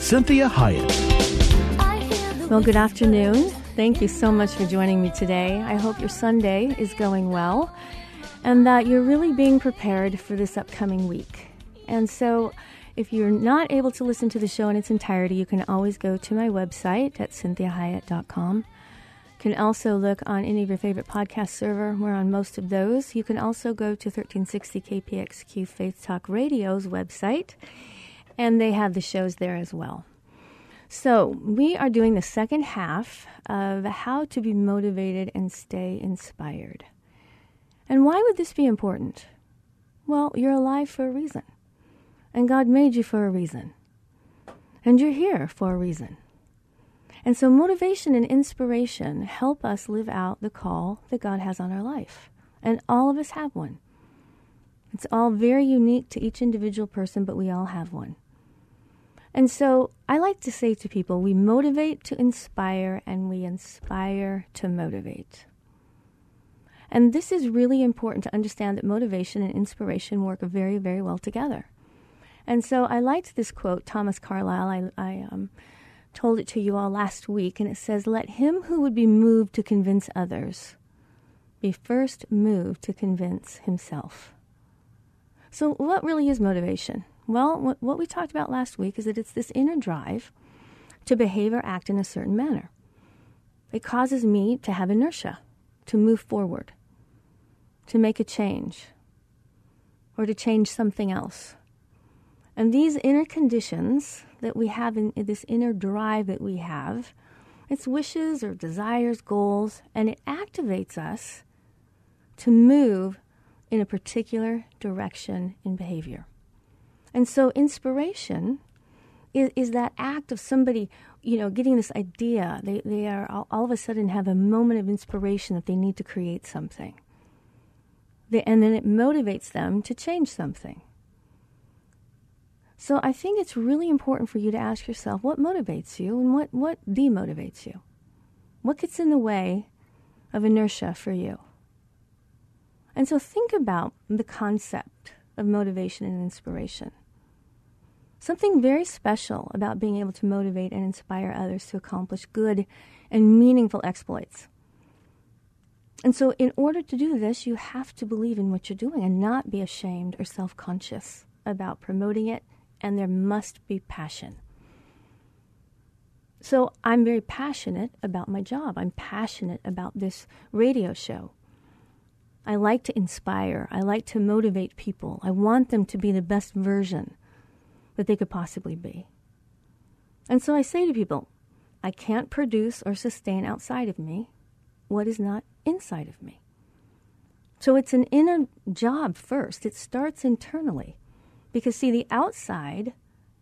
Cinthia Hiett. Well, good afternoon. Thank you so much for joining me today. I hope your Sunday is going well and that you're really being prepared for this upcoming week. And so, if you're not able to listen to the show in its entirety, you can always go to my website at cinthiahiett.com. You can also look on any of your favorite podcast server. We're on most of those. You can also go to 1360 KPXQ Faith Talk Radio's website, and they have the shows there as well. So, we are doing the second half of how to be motivated and stay inspired. And why would this be important? Well, you're alive for a reason. And God made you for a reason. And you're here for a reason. And so, motivation and inspiration help us live out the call that God has on our life. And all of us have one. It's all very unique to each individual person, but we all have one. And so, I like to say to people we motivate to inspire, and we inspire to motivate. And this is really important to understand that motivation and inspiration work very, very well together. And so I liked this quote, Thomas Carlyle. I, I um, told it to you all last week, and it says, Let him who would be moved to convince others be first moved to convince himself. So, what really is motivation? Well, what, we talked about last week is that it's this inner drive to behave or act in a certain manner. It causes me to have inertia, to move forward, to make a change, or to change something else. And these inner conditions that we have in, in this inner drive that we have, it's wishes or desires, goals, and it activates us to move in a particular direction in behavior. And so inspiration is, is that act of somebody, you know, getting this idea. They, they are all, all of a sudden have a moment of inspiration that they need to create something. They, and then it motivates them to change something. So I think it's really important for you to ask yourself what motivates you and what, what demotivates you. What gets in the way of inertia for you? And so think about the concept of motivation and inspiration. Something very special about being able to motivate and inspire others to accomplish good and meaningful exploits. And so, in order to do this, you have to believe in what you're doing and not be ashamed or self conscious about promoting it, and there must be passion. So, I'm very passionate about my job. I'm passionate about this radio show. I like to inspire. I like to motivate people. I want them to be the best version that they could possibly be. And so I say to people, I can't produce or sustain outside of me what is not inside of me. So it's an inner job first. It starts internally. Because, see, the outside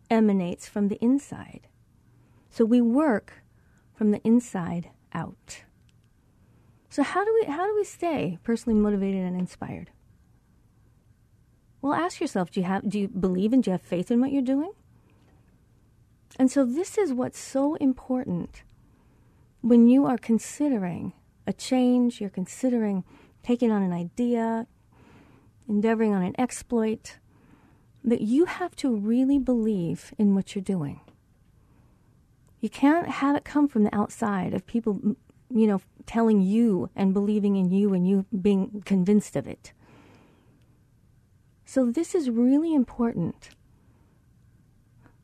emanates from the inside. So we work from the inside out. So how do we how do we stay personally motivated and inspired? Well, ask yourself, do you have do you believe and do you have faith in what you're doing? And so this is what's so important when you are considering a change, you're considering taking on an idea, endeavoring on an exploit, that you have to really believe in what you're doing. You can't have it come from the outside of people, you know, telling you and believing in you and you being convinced of it. So, this is really important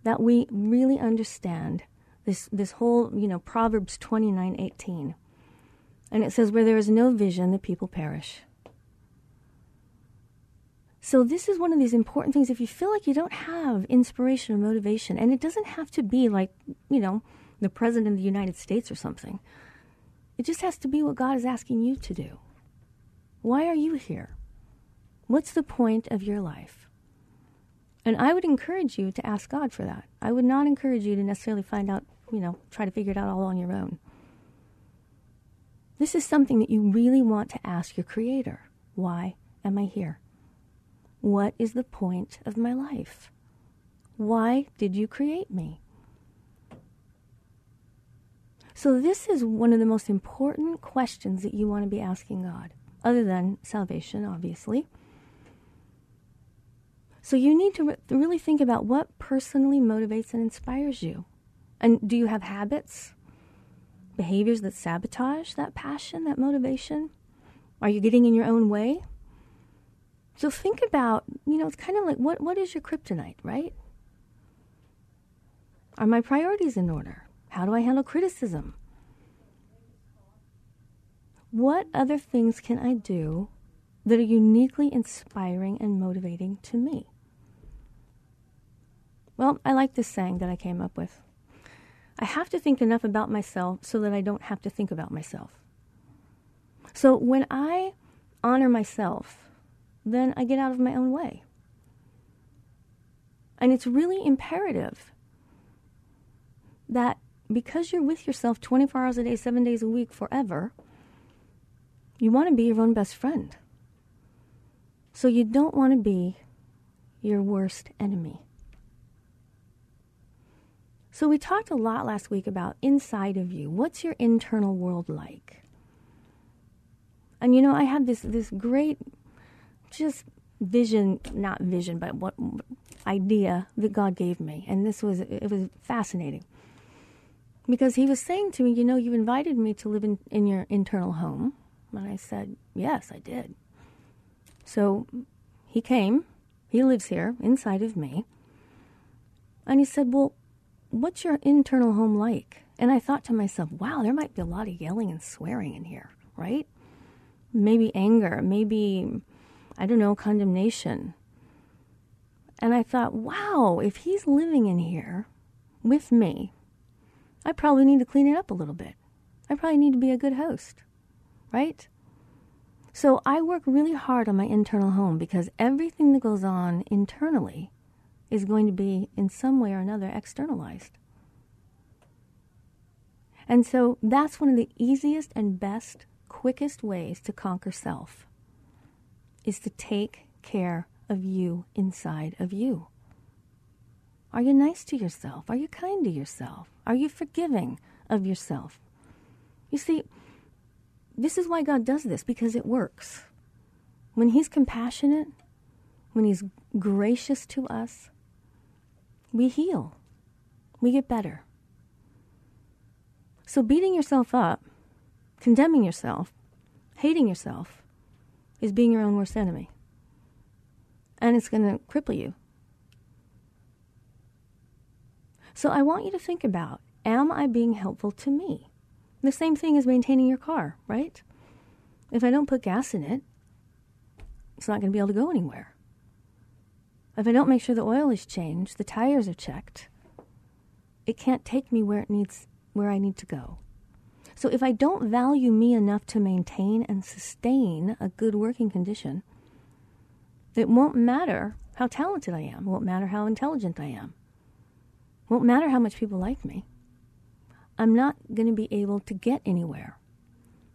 that we really understand this, this whole, you know, Proverbs 29 18. And it says, Where there is no vision, the people perish. So, this is one of these important things. If you feel like you don't have inspiration or motivation, and it doesn't have to be like, you know, the President of the United States or something, it just has to be what God is asking you to do. Why are you here? What's the point of your life? And I would encourage you to ask God for that. I would not encourage you to necessarily find out, you know, try to figure it out all on your own. This is something that you really want to ask your Creator. Why am I here? What is the point of my life? Why did you create me? So, this is one of the most important questions that you want to be asking God, other than salvation, obviously. So, you need to re- really think about what personally motivates and inspires you. And do you have habits, behaviors that sabotage that passion, that motivation? Are you getting in your own way? So think about, you know, it's kind of like what, what is your kryptonite, right? Are my priorities in order? How do I handle criticism? What other things can I do that are uniquely inspiring and motivating to me? Well, I like this saying that I came up with. I have to think enough about myself so that I don't have to think about myself. So when I honor myself, then I get out of my own way. And it's really imperative that because you're with yourself 24 hours a day, seven days a week, forever, you want to be your own best friend. So you don't want to be your worst enemy. So we talked a lot last week about inside of you. What's your internal world like? And you know, I had this this great just vision, not vision, but what idea that God gave me. And this was, it was fascinating. Because he was saying to me, you know, you invited me to live in, in your internal home. And I said, yes, I did. So he came, he lives here inside of me. And he said, well, what's your internal home like? And I thought to myself, wow, there might be a lot of yelling and swearing in here, right? Maybe anger, maybe I don't know, condemnation. And I thought, wow, if he's living in here with me, I probably need to clean it up a little bit. I probably need to be a good host, right? So I work really hard on my internal home because everything that goes on internally is going to be in some way or another externalized. And so that's one of the easiest and best, quickest ways to conquer self is to take care of you inside of you. Are you nice to yourself? Are you kind to yourself? Are you forgiving of yourself? You see, this is why God does this, because it works. When He's compassionate, when He's gracious to us, we heal, we get better. So, beating yourself up, condemning yourself, hating yourself, is being your own worst enemy. And it's going to cripple you. So I want you to think about am I being helpful to me? The same thing as maintaining your car, right? If I don't put gas in it, it's not going to be able to go anywhere. If I don't make sure the oil is changed, the tires are checked, it can't take me where it needs where I need to go. So if I don't value me enough to maintain and sustain a good working condition, it won't matter how talented I am, it won't matter how intelligent I am, it won't matter how much people like me. I'm not going to be able to get anywhere.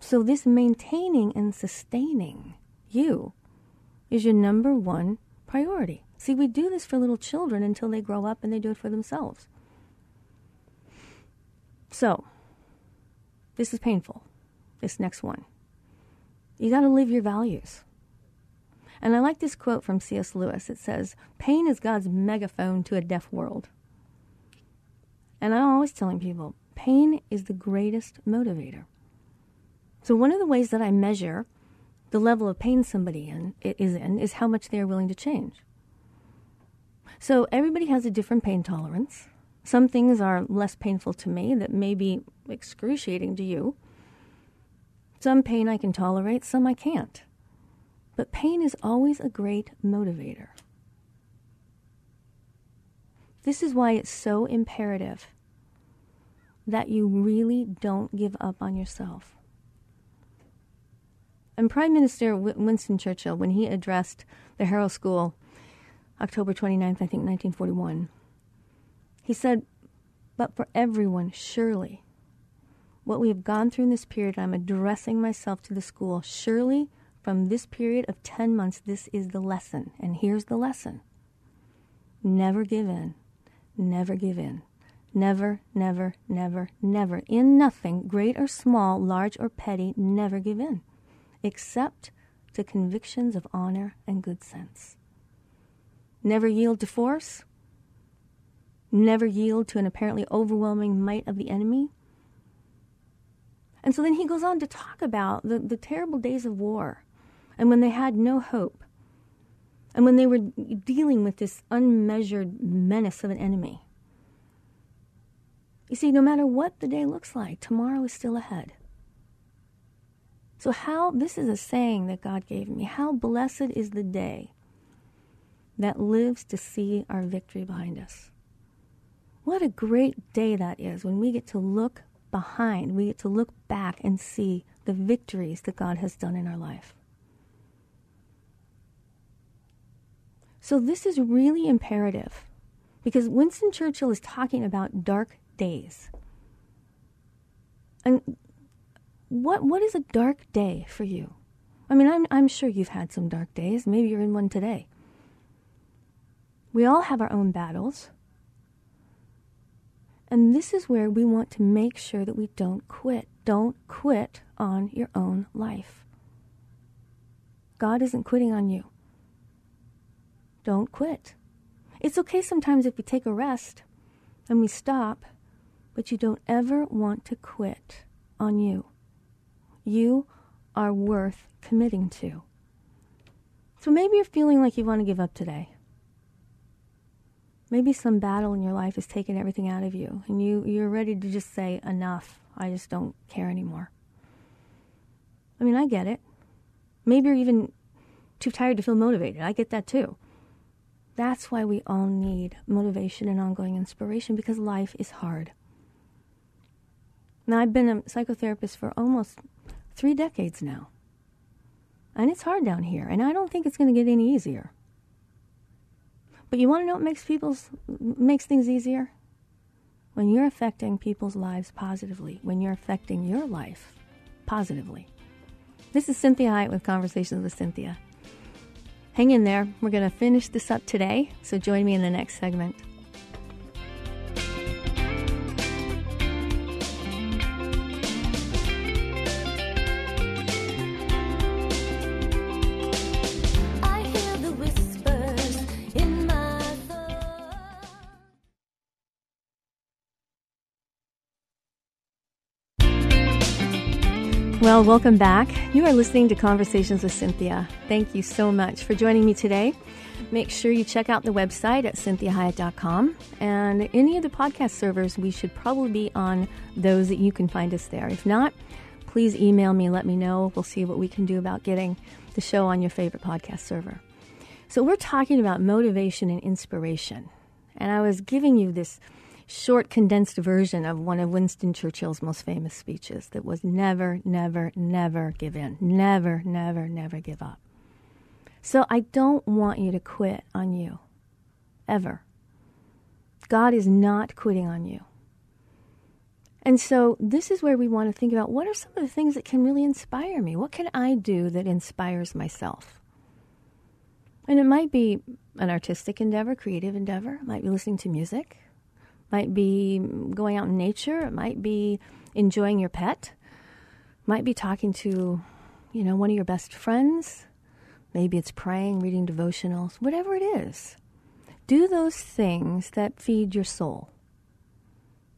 So, this maintaining and sustaining you is your number one priority. See, we do this for little children until they grow up and they do it for themselves. So, this is painful. This next one. You got to live your values. And I like this quote from C.S. Lewis. It says, Pain is God's megaphone to a deaf world. And I'm always telling people, pain is the greatest motivator. So, one of the ways that I measure the level of pain somebody in, is in is how much they are willing to change. So everybody has a different pain tolerance. Some things are less painful to me that may be excruciating to you. Some pain I can tolerate, some I can't. But pain is always a great motivator. This is why it's so imperative that you really don't give up on yourself. And Prime Minister Winston Churchill, when he addressed the Harrow School October 29th, I think 1941, he said, But for everyone, surely, what we have gone through in this period, I'm addressing myself to the school, surely from this period of 10 months, this is the lesson. And here's the lesson never give in. Never give in. Never, never, never, never. In nothing, great or small, large or petty, never give in, except to convictions of honor and good sense. Never yield to force. Never yield to an apparently overwhelming might of the enemy. And so then he goes on to talk about the, the terrible days of war and when they had no hope and when they were dealing with this unmeasured menace of an enemy. You see, no matter what the day looks like, tomorrow is still ahead. So, how, this is a saying that God gave me, how blessed is the day that lives to see our victory behind us. What a great day that is when we get to look behind, we get to look back and see the victories that God has done in our life. So, this is really imperative because Winston Churchill is talking about dark days. And what, what is a dark day for you? I mean, I'm, I'm sure you've had some dark days. Maybe you're in one today. We all have our own battles. And this is where we want to make sure that we don't quit. Don't quit on your own life. God isn't quitting on you. Don't quit. It's okay sometimes if we take a rest and we stop, but you don't ever want to quit on you. You are worth committing to. So maybe you're feeling like you want to give up today. Maybe some battle in your life has taken everything out of you and you, you're ready to just say, enough. I just don't care anymore. I mean, I get it. Maybe you're even too tired to feel motivated. I get that too. That's why we all need motivation and ongoing inspiration because life is hard. Now, I've been a psychotherapist for almost three decades now. And it's hard down here, and I don't think it's going to get any easier. But you want to know what makes people's makes things easier? When you're affecting people's lives positively, when you're affecting your life positively. This is Cinthia Hiett with Conversations with Cinthia. Hang in there. We're going to finish this up today, so join me in the next segment. Well, welcome back. You are listening to Conversations with Cinthia. Thank you so much for joining me today. Make sure you check out the website at cinthiahiett.com and any of the podcast servers. We should probably be on those that you can find us there. If not, please email me, let me know. We'll see what we can do about getting the show on your favorite podcast server. So, we're talking about motivation and inspiration. And I was giving you this short, condensed version of one of Winston Churchill's most famous speeches that was never, never, never give in. Never, never, never give up. So I don't want you to quit on you. Ever. God is not quitting on you. And so this is where we want to think about what are some of the things that can really inspire me? What can I do that inspires myself? And it might be an artistic endeavor, creative endeavor. It might be listening to music might be going out in nature, it might be enjoying your pet, might be talking to, you know, one of your best friends. Maybe it's praying, reading devotionals, whatever it is. Do those things that feed your soul.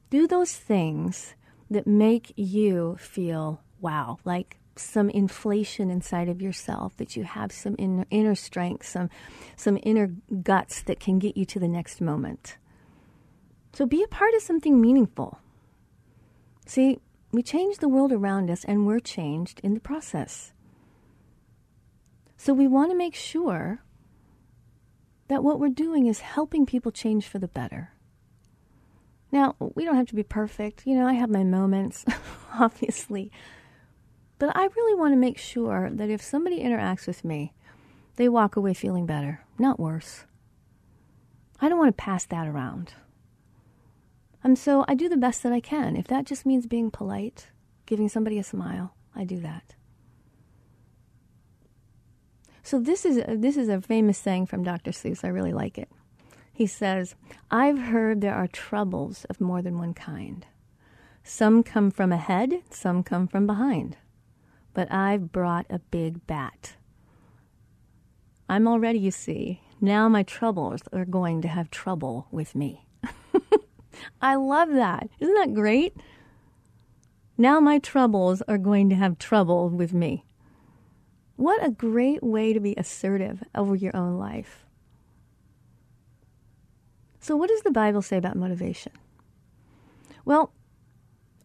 Do those things that make you feel wow, like some inflation inside of yourself, that you have some inner, inner strength, some, some inner guts that can get you to the next moment. So be a part of something meaningful. See, we change the world around us and we're changed in the process. So we want to make sure that what we're doing is helping people change for the better. Now, we don't have to be perfect. You know, I have my moments, obviously. But I really want to make sure that if somebody interacts with me, they walk away feeling better, not worse. I don't want to pass that around. And so I do the best that I can. If that just means being polite, giving somebody a smile, I do that. So this is this is a famous saying from Dr. Seuss. I really like it. He says, "I've heard there are troubles of more than one kind. Some come from ahead, some come from behind. But I've brought a big bat. I'm already, you see. Now my troubles are going to have trouble with me." I love that. Isn't that great? Now my troubles are going to have trouble with me. What a great way to be assertive over your own life. So, what does the Bible say about motivation? Well,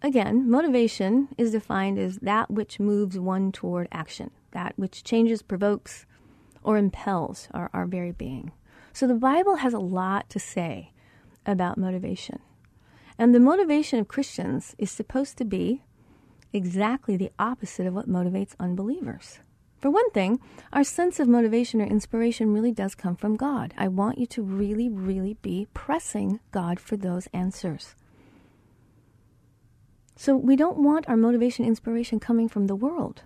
again, motivation is defined as that which moves one toward action, that which changes, provokes, or impels our, our very being. So, the Bible has a lot to say about motivation. And the motivation of Christians is supposed to be exactly the opposite of what motivates unbelievers. For one thing, our sense of motivation or inspiration really does come from God. I want you to really, really be pressing God for those answers. So we don't want our motivation, inspiration coming from the world.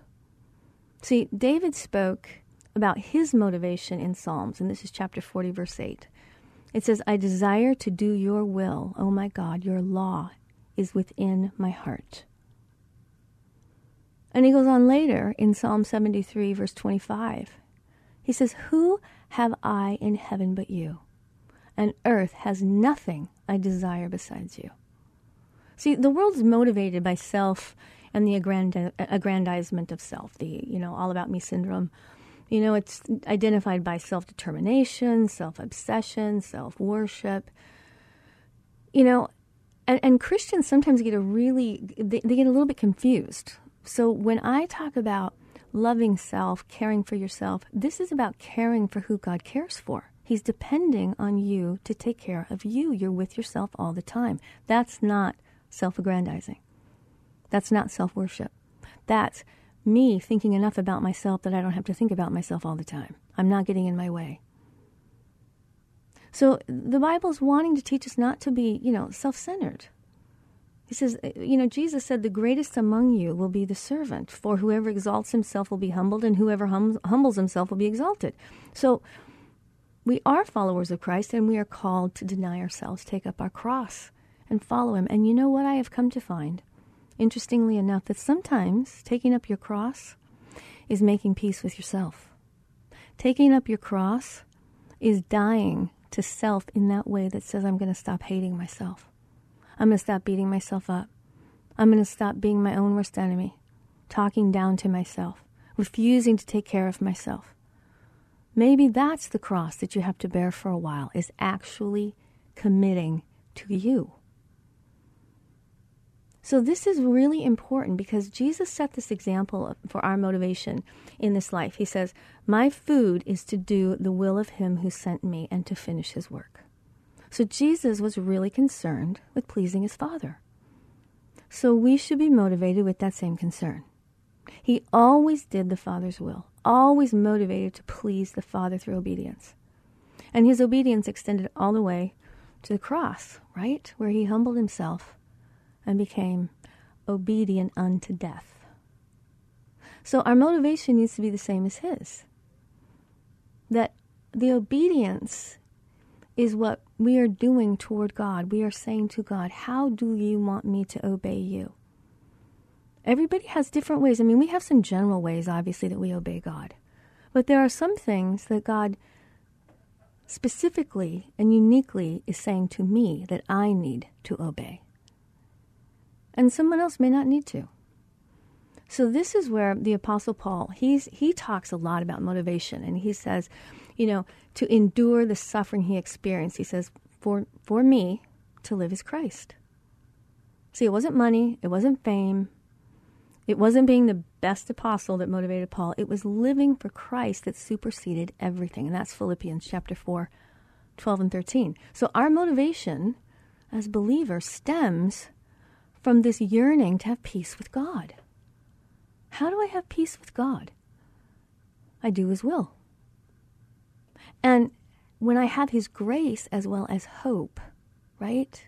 See, David spoke about his motivation in Psalms, and this is chapter 40, verse 8. It says, I desire to do your will, O oh my God, your law is within my heart. And he goes on later in Psalm 73, verse 25. He says, Who have I in heaven but you? And earth has nothing I desire besides you. See, the world's motivated by self and the aggrandizement of self, the, you know, all about me syndrome. You know, it's identified by self determination, self obsession, self worship. You know, and, and, Christians sometimes get a really, they, they get a little bit confused so when I talk about loving self, caring for yourself, this is about caring for who God cares for. He's depending on you to take care of you. You're with yourself all the time. That's not self aggrandizing. That's not self worship. That's me thinking enough about myself that I don't have to think about myself all the time. I'm not getting in my way. So the Bible's wanting to teach us not to be, you know, self centered. He says, uh, you know, Jesus said, the greatest among you will be the servant, for whoever exalts himself will be humbled, and whoever hum- humbles himself will be exalted. So we are followers of Christ, and we are called to deny ourselves, take up our cross, and follow him. And you know what I have come to find? Interestingly enough, that sometimes taking up your cross is making peace with yourself. Taking up your cross is dying to self in that way that says, I'm going to stop hating myself. I'm going to stop beating myself up. I'm going to stop being my own worst enemy, talking down to myself, refusing to take care of myself. Maybe that's the cross that you have to bear for a while, is actually committing to you. So, this is really important because Jesus set this example for our motivation in this life. He says, My food is to do the will of Him who sent me and to finish His work. So Jesus was really concerned with pleasing his Father. So we should be motivated with that same concern. He always did the Father's will, always motivated to please the Father through obedience. And his obedience extended all the way to the cross, right? Where he humbled himself and became obedient unto death. So our motivation needs to be the same as his. That the obedience is what we are doing toward God. We are saying to God, How do you want me to obey you? Everybody has different ways. I mean, we have some general ways, obviously, that we obey God. But there are some things that God specifically and uniquely is saying to me that I need to obey. And someone else may not need to. So this is where the apostle Paul, he's he talks a lot about motivation and he says, you know, to endure the suffering he experienced. He says, "For for me to live is Christ." See, it wasn't money, it wasn't fame, it wasn't being the best apostle that motivated Paul. It was living for Christ that superseded everything. And that's Philippians chapter 4, 12 and 13. So our motivation as believers stems from this yearning to have peace with God. How do I have peace with God? I do His will. And when I have His grace as well as hope, right?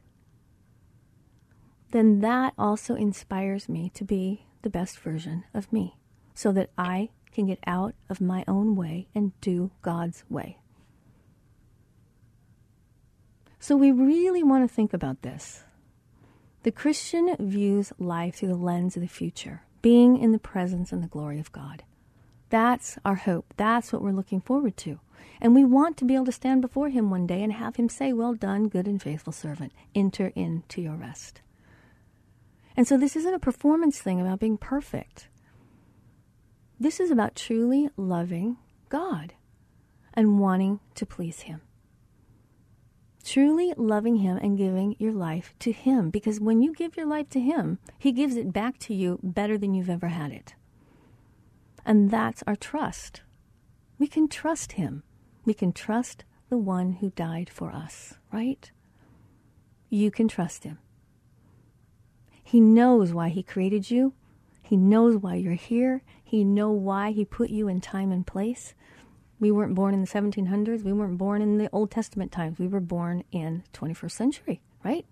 Then that also inspires me to be the best version of me so that I can get out of my own way and do God's way. So we really want to think about this. The Christian views life through the lens of the future being in the presence and the glory of God. That's our hope. That's what we're looking forward to. And we want to be able to stand before Him one day and have Him say, Well done, good and faithful servant. Enter into your rest. And so this isn't a performance thing about being perfect. This is about truly loving God and wanting to please Him truly loving Him and giving your life to Him. Because when you give your life to Him, He gives it back to you better than you've ever had it. And that's our trust. We can trust Him. We can trust the one who died for us, right? You can trust Him. He knows why He created you. He knows why you're here. He knows why He put you in time and place. We weren't born in the 1700s. We weren't born in the Old Testament times. We were born in 21st century, right?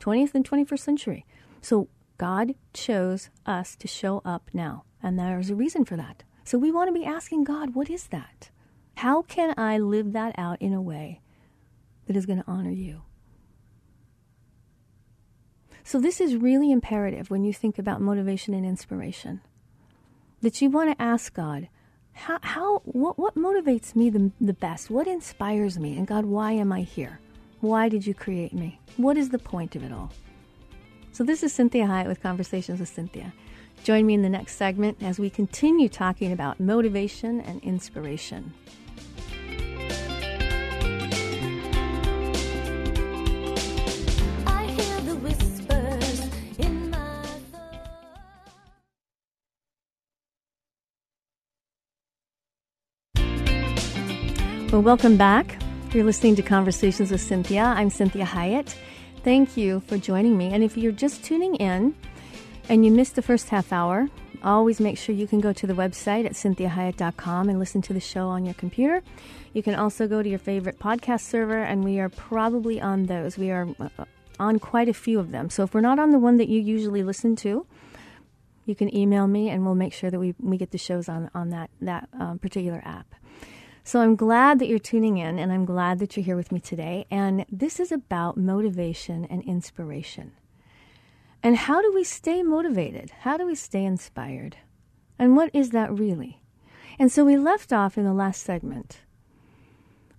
20th and 21st century. So God chose us to show up now, and there's a reason for that. So we want to be asking God, what is that? How can I live that out in a way that is going to honor you? So this is really imperative when you think about motivation and inspiration. That you want to ask God, how, how what, what motivates me the, the best? What inspires me? And God, why am I here? Why did you create me? What is the point of it all? So, this is Cinthia Hiett with Conversations with Cinthia. Join me in the next segment as we continue talking about motivation and inspiration. Well, welcome back. You're listening to Conversations with Cinthia. I'm Cinthia Hiett. Thank you for joining me. And if you're just tuning in and you missed the first half hour, always make sure you can go to the website at cinthiahiett.com and listen to the show on your computer. You can also go to your favorite podcast server, and we are probably on those. We are uh, on quite a few of them. So if we're not on the one that you usually listen to, you can email me, and we'll make sure that we, we get the shows on, on that, that um, particular app. So I'm glad that you're tuning in and I'm glad that you're here with me today. And this is about motivation and inspiration. And how do we stay motivated? How do we stay inspired? And what is that really? And so we left off in the last segment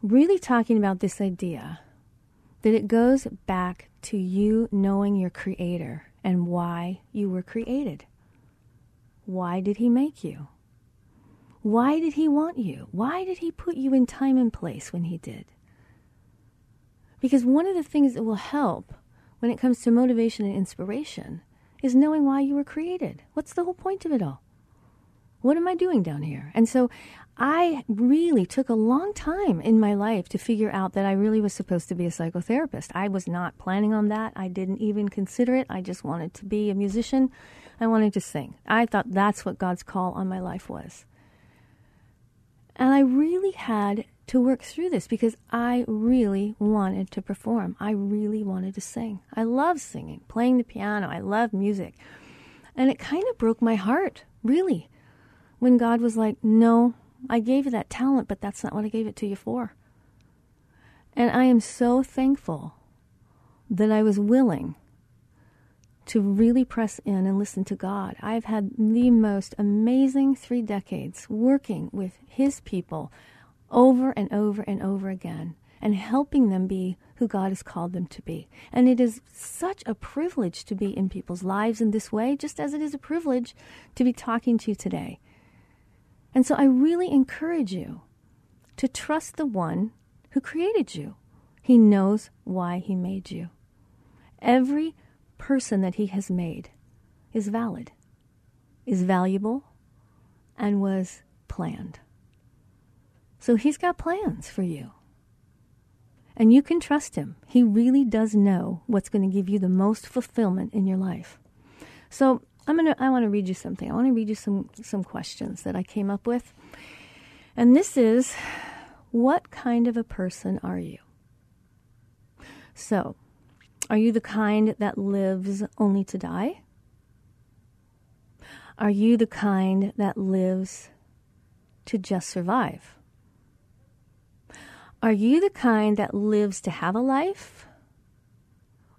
really talking about this idea that it goes back to you knowing your creator and why you were created. Why did he make you? Why did he want you? Why did he put you in time and place when he did? Because one of the things that will help when it comes to motivation and inspiration is knowing why you were created. What's the whole point of it all? What am I doing down here? And so I really took a long time in my life to figure out that I really was supposed to be a psychotherapist. I was not planning on that. I didn't even consider it. I just wanted to be a musician. I wanted to sing. I thought that's what God's call on my life was. And I really had to work through this because I really wanted to perform. I really wanted to sing. I love singing, playing the piano. I love music. And it kind of broke my heart, really, when God was like, No, I gave you that talent, but that's not what I gave it to you for. And I am so thankful that I was willing to really press in and listen to God. I've had the most amazing three decades working with His people over and over and over again. and helping them be who God has called them to be. And it is such a privilege to be in people's lives in this way, just as it is a privilege to be talking to you today. And so I really encourage you to trust the one who created you. He knows why he made you. Every person that he has made is valid, is valuable, and was planned. So he's got plans for you. And you can trust him. He really does know what's going to give you the most fulfillment in your life. So I'm gonna I want to read you something. I want to read you some some questions that I came up with. And this is what kind of a person are you? So, are you the kind that lives only to die? Are you the kind that lives to just survive? Are you the kind that lives to have a life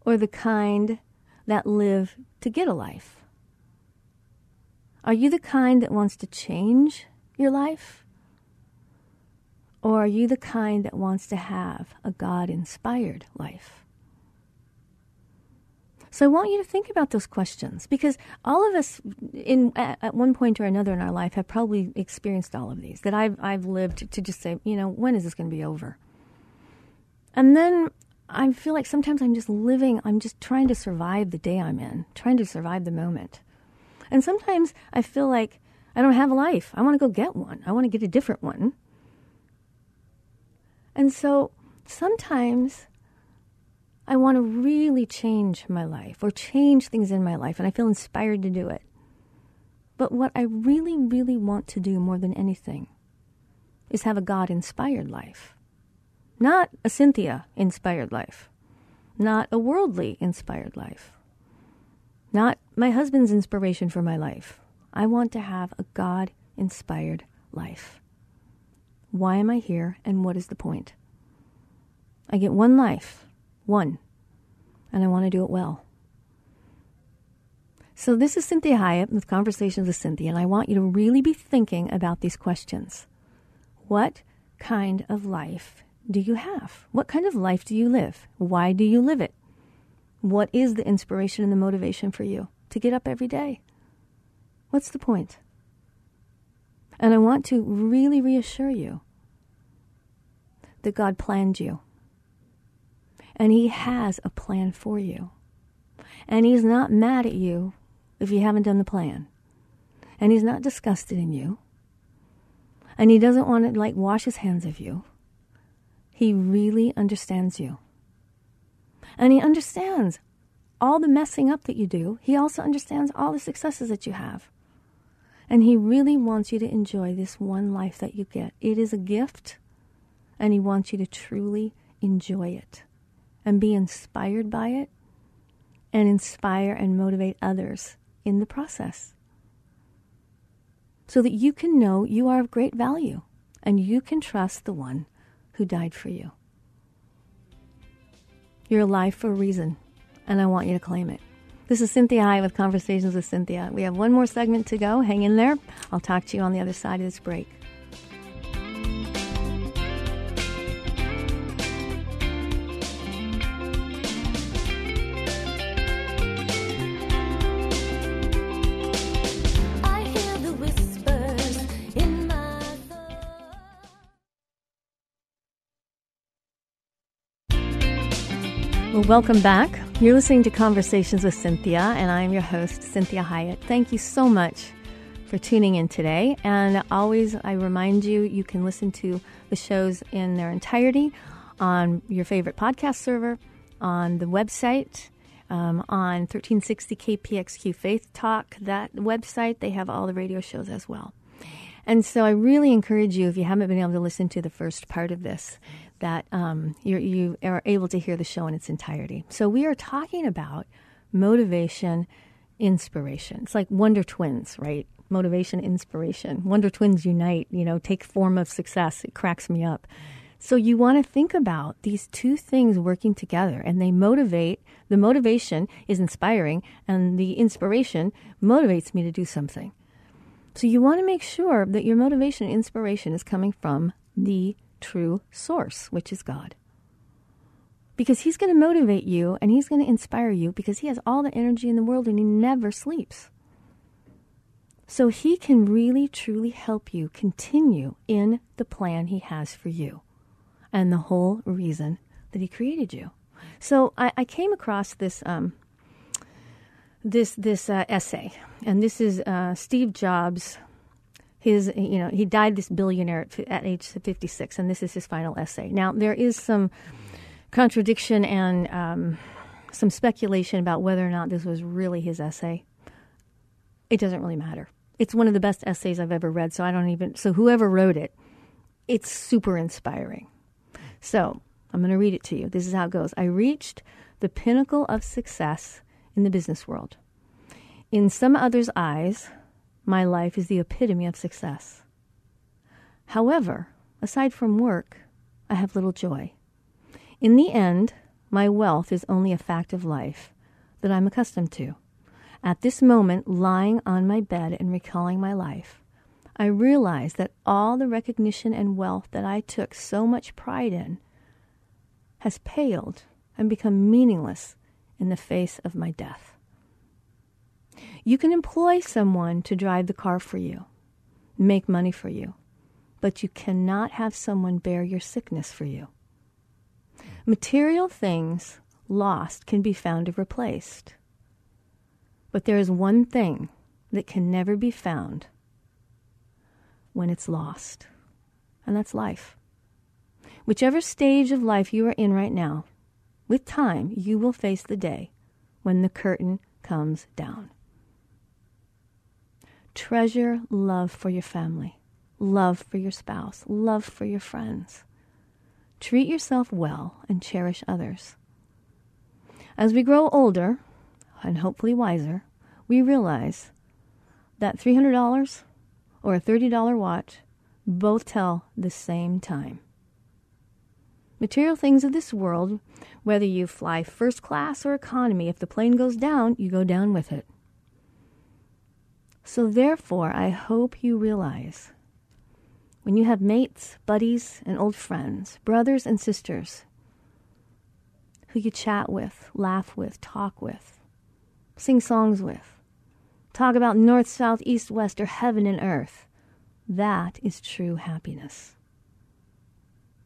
or the kind that live to get a life? Are you the kind that wants to change your life? Or are you the kind that wants to have a God inspired life? So I want you to think about those questions because all of us, in at, at, one point or another in our life, have probably experienced all of these. That I've I've lived to just say, you know, when is this going to be over? And then I feel like sometimes I'm just living. I'm just trying to survive the day I'm in, trying to survive the moment. And sometimes I feel like I don't have a life. I want to go get one. I want to get a different one. And so sometimes I want to really change my life or change things in my life, and I feel inspired to do it. But what I really, really want to do more than anything is have a God inspired life. Not a Cinthia inspired life. Not a worldly inspired life. Not my husband's inspiration for my life. I want to have a God inspired life. Why am I here and what is the point? I get one life one. And I want to do it well. So, this is Cinthia Hiett with Conversations with Cinthia, and I want you to really be thinking about these questions. What kind of life do you have? What kind of life do you live? Why do you live it? What is the inspiration and the motivation for you to get up every day? What's the point? And I want to really reassure you that God planned you. And He has a plan for you. And He's not mad at you if you haven't done the plan. And He's not disgusted in you. And He doesn't want to like wash His hands of you. He really understands you. And He understands all the messing up that you do. He also understands all the successes that you have. And He really wants you to enjoy this one life that you get. It is a gift, and He wants you to truly enjoy it and be inspired by it and inspire and motivate others in the process. So that you can know you are of great value and you can trust the one who died for you. You're alive for a reason, and I want you to claim it. This is Cinthia Hiett with Conversations with Cinthia. We have one more segment to go. Hang in there. I'll talk to you on the other side of this break. Well, welcome back. You're listening to Conversations with Cinthia, and I'm your host, Cinthia Hiett. Thank you so much for tuning in today. And always, I remind you, you can listen to the shows in their entirety on your favorite podcast server, on the website, um, on 1360 KPXQ Faith Talk, that website. They have all the radio shows as well. And so I really encourage you, if you haven't been able to listen to the first part of this, that um, you are able to hear the show in its entirety. So we are talking about motivation, inspiration. It's like Wonder Twins, right? Motivation, inspiration. Wonder Twins unite, you know, take form of success. It cracks me up. So you want to think about these two things working together and they motivate. The motivation is inspiring and the inspiration motivates me to do something. So you want to make sure that your motivation and inspiration is coming from the true source, which is God. because he's going to motivate you and he's going to inspire you because he has all the energy in the world and he never sleeps. So he can really, truly help you continue in the plan he has for you and the whole reason that he created you. So I, I came across this um, this this uh, essay, and this is uh, Steve Jobs. His, you know, he died this billionaire at, at age 56, and this is his final essay. Now there is some contradiction and um, some speculation about whether or not this was really his essay. It doesn't really matter. It's one of the best essays I've ever read, so I don't even. So whoever wrote it, it's super inspiring. So I'm going to read it to you. This is how it goes. I reached the pinnacle of success in the business world. In some others' eyes, my life is the epitome of success. However, aside from work, I have little joy. In the end, my wealth is only a fact of life that I'm accustomed to. At this moment, lying on my bed and recalling my life, I realize that all the recognition and wealth that I took so much pride in has paled and become meaningless in the face of my death. You can employ someone to drive the car for you, make money for you, but you cannot have someone bear your sickness for you. Material things lost can be found or replaced. But there is one thing that can never be found when it's lost, and that's life. Whichever stage of life you are in right now, with time, you will face the day when the curtain comes down. Treasure love for your family, love for your spouse, love for your friends. Treat yourself well and cherish others. As we grow older, and hopefully wiser, we realize that $300 or a $30 watch both tell the same time. Material things of this world, whether you fly first class or economy, if the plane goes down, you go down with it. So, therefore, I hope you realize when you have mates, buddies, and old friends, brothers and sisters who you chat with, laugh with, talk with, sing songs with, talk about north, south, east, west, or heaven and earth, that is true happiness.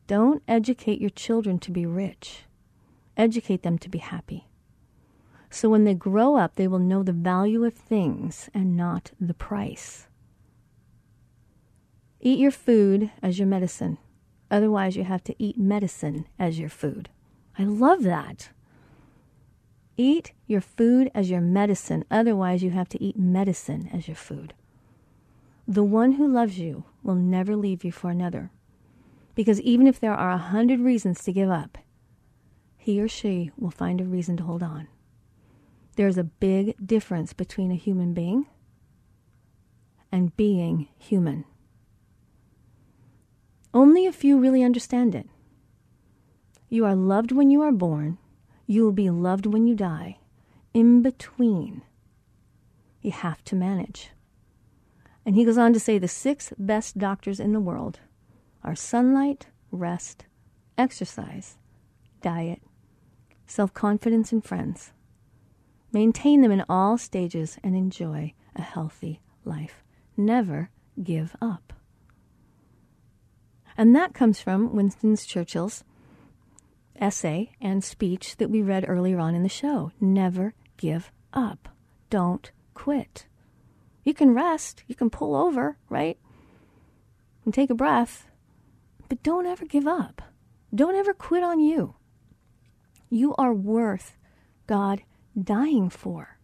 Don't educate your children to be rich. Educate them to be happy. So when they grow up, they will know the value of things and not the price. Eat your food as your medicine. Otherwise, you have to eat medicine as your food. I love that. Eat your food as your medicine. Otherwise, you have to eat medicine as your food. The one who loves you will never leave you for another. Because even if there are a hundred reasons to give up, he or she will find a reason to hold on. There's a big difference between a human being and being human. Only a few really understand it. You are loved when you are born. You will be loved when you die. In between, you have to manage. And he goes on to say the six best doctors in the world are sunlight, rest, exercise, diet, self confidence, and friends. Maintain them in all stages and enjoy a healthy life. Never give up. And that comes from Winston Churchill's essay and speech that we read earlier on in the show. Never give up. Don't quit. You can rest, you can pull over, right? And take a breath, but don't ever give up. Don't ever quit on you. You are worth God dying for.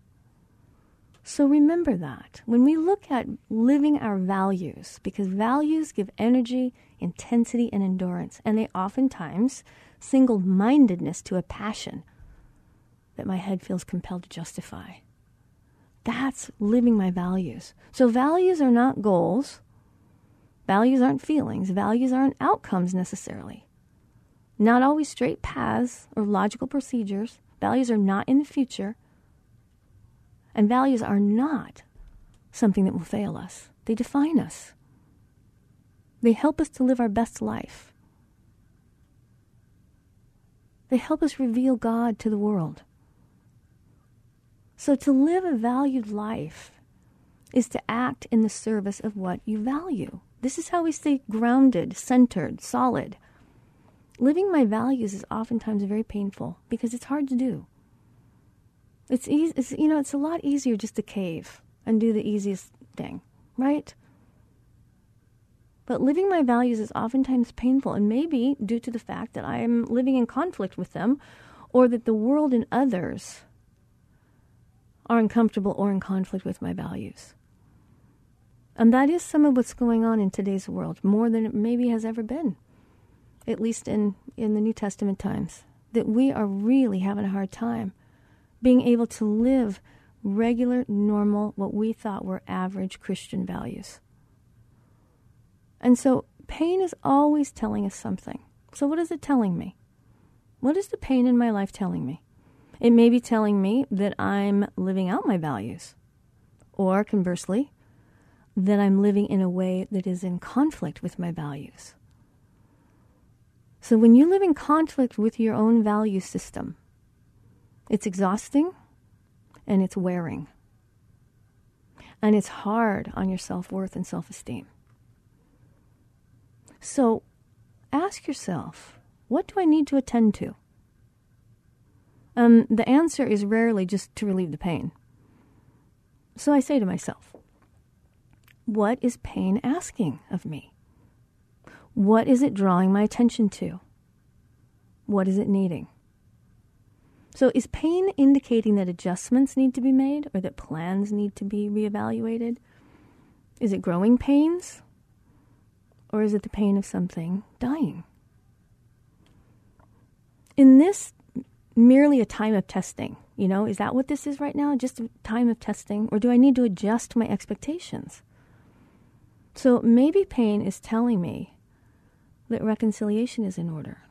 So remember that when we look at living our values, because values give energy, intensity, and endurance, and they oftentimes single mindedness to a passion that my head feels compelled to justify. That's living my values. So, values are not goals. Values aren't feelings. Values aren't outcomes necessarily. Not always straight paths or logical procedures. Values are not in the future. And values are not something that will fail us, they define us. They help us to live our best life. They help us reveal God to the world. So to live a valued life is to act in the service of what you value. This is how we stay grounded, centered, solid. Living my values is oftentimes very painful because it's hard to do. It's easy, it's, you know, it's a lot easier just to cave and do the easiest thing, right? But living my values is oftentimes painful, and maybe due to the fact that I am living in conflict with them, or that the world and others are uncomfortable or in conflict with my values. And that is some of what's going on in today's world, more than it maybe has ever been, at least in, in the New Testament times. That we are really having a hard time being able to live regular, normal, what we thought were average Christian values. And so pain is always telling us something. So, what is it telling me? What is the pain in my life telling me? It may be telling me that I'm living out my values, or conversely, that I'm living in a way that is in conflict with my values. So, when you live in conflict with your own value system, it's exhausting and it's wearing. And it's hard on your self worth and self esteem. So ask yourself, what do I need to attend to? Um, the answer is rarely just to relieve the pain. So I say to myself, what is pain asking of me? What is it drawing my attention to? What is it needing? So, is pain indicating that adjustments need to be made or that plans need to be reevaluated? Is it growing pains or is it the pain of something dying? In this merely a time of testing, you know, is that what this is right now? Just a time of testing? Or do I need to adjust my expectations? So maybe pain is telling me that reconciliation is in order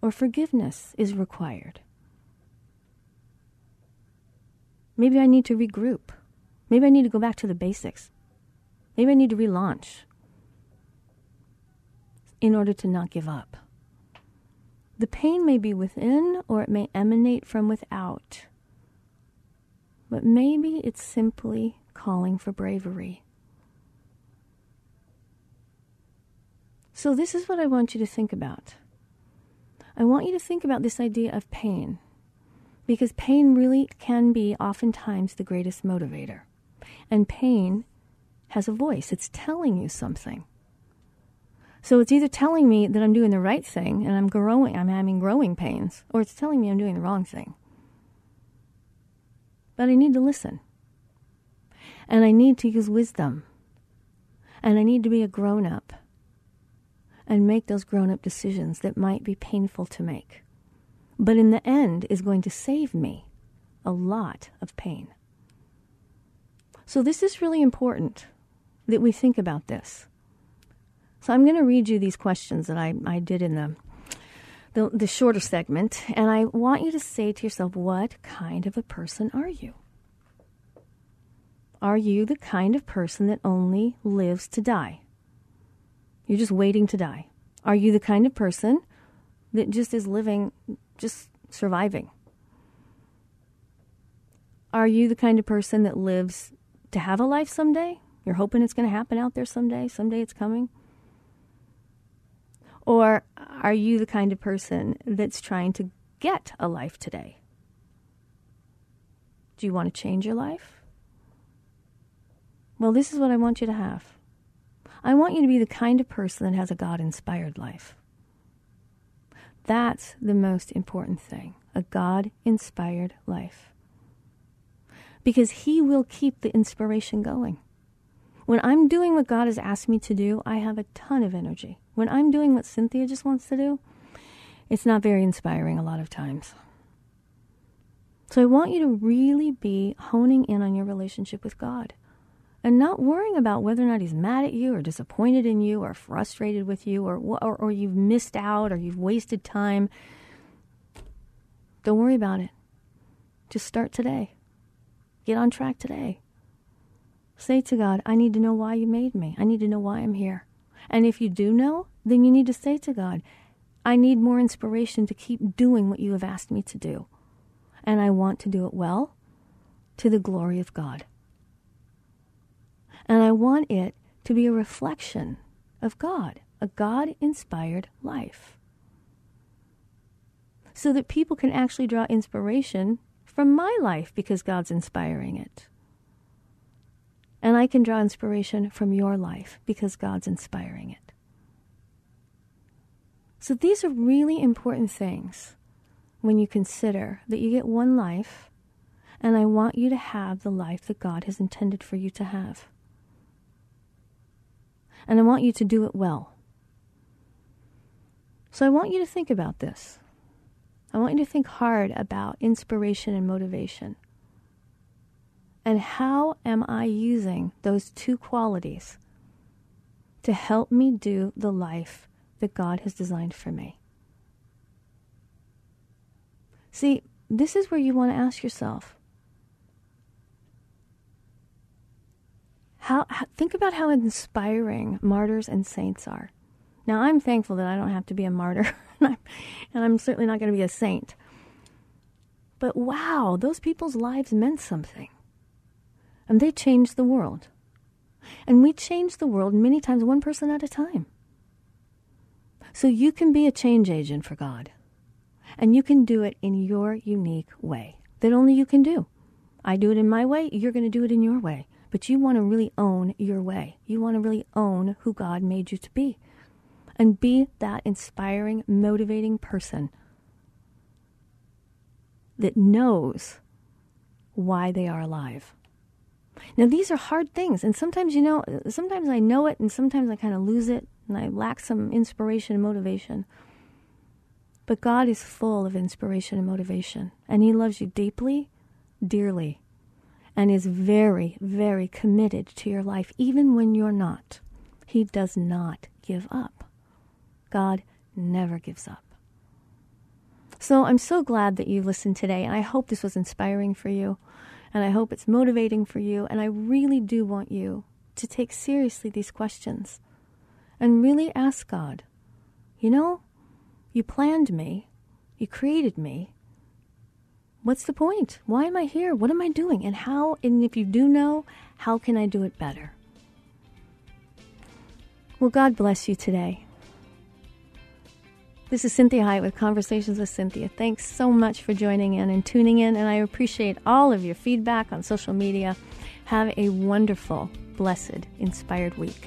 or forgiveness is required. Maybe I need to regroup. Maybe I need to go back to the basics. Maybe I need to relaunch in order to not give up. The pain may be within or it may emanate from without. But maybe it's simply calling for bravery. So, this is what I want you to think about. I want you to think about this idea of pain because pain really can be oftentimes the greatest motivator. And pain has a voice, it's telling you something. So it's either telling me that I'm doing the right thing and I'm growing, I'm having growing pains, or it's telling me I'm doing the wrong thing. But I need to listen. And I need to use wisdom. And I need to be a grown up and make those grown up decisions that might be painful to make. But in the end, is going to save me a lot of pain. So, this is really important that we think about this. So I'm going to read you these questions that I, I did in the, the, the shorter segment, and I want you to say to yourself, what kind of a person are you? Are you the kind of person that only lives to die? You're just waiting to die. Are you the kind of person that just is living, just surviving? Are you the kind of person that lives to have a life someday? You're hoping it's going to happen out there someday. Someday it's coming. Or are you the kind of person that's trying to get a life today? Do you want to change your life? Well, this is what I want you to have. I want you to be the kind of person that has a God inspired life. That's the most important thing a God inspired life. Because He will keep the inspiration going. When I'm doing what God has asked me to do, I have a ton of energy. When I'm doing what Cinthia just wants to do, it's not very inspiring a lot of times. So I want you to really be honing in on your relationship with God and not worrying about whether or not he's mad at you or disappointed in you or frustrated with you or, or, or you've missed out or you've wasted time. Don't worry about it. Just start today. Get on track today. Say to God, I need to know why you made me. I need to know why I'm here. And if you do know, then you need to say to God, I need more inspiration to keep doing what you have asked me to do. And I want to do it well to the glory of God. And I want it to be a reflection of God, a God inspired life. So that people can actually draw inspiration from my life because God's inspiring it. And I can draw inspiration from your life because God's inspiring it. So these are really important things when you consider that you get one life, and I want you to have the life that God has intended for you to have. And I want you to do it well. So I want you to think about this. I want you to think hard about inspiration and motivation. And how am I using those two qualities to help me do the life that God has designed for me? See, this is where you want to ask yourself how, how, think about how inspiring martyrs and saints are. Now, I'm thankful that I don't have to be a martyr, and I'm certainly not going to be a saint. But wow, those people's lives meant something. And they changed the world. And we change the world many times, one person at a time. So you can be a change agent for God. And you can do it in your unique way that only you can do. I do it in my way, you're going to do it in your way. But you want to really own your way. You want to really own who God made you to be and be that inspiring, motivating person that knows why they are alive. Now, these are hard things, and sometimes, you know, sometimes I know it, and sometimes I kind of lose it, and I lack some inspiration and motivation. But God is full of inspiration and motivation, and He loves you deeply, dearly, and is very, very committed to your life, even when you're not. He does not give up. God never gives up. So I'm so glad that you listened today, and I hope this was inspiring for you, and I hope it's motivating for you, and I really do want you to take seriously these questions and really ask God, you know, you planned me, you created me. What's the point? Why am I here? What am I doing? And how, and if you do know, how can I do it better? Well, God bless you today. This is Cinthia Hiett with Conversations with Cinthia. Thanks so much for joining in and tuning in, and I appreciate all of your feedback on social media. Have a wonderful, blessed, inspired week.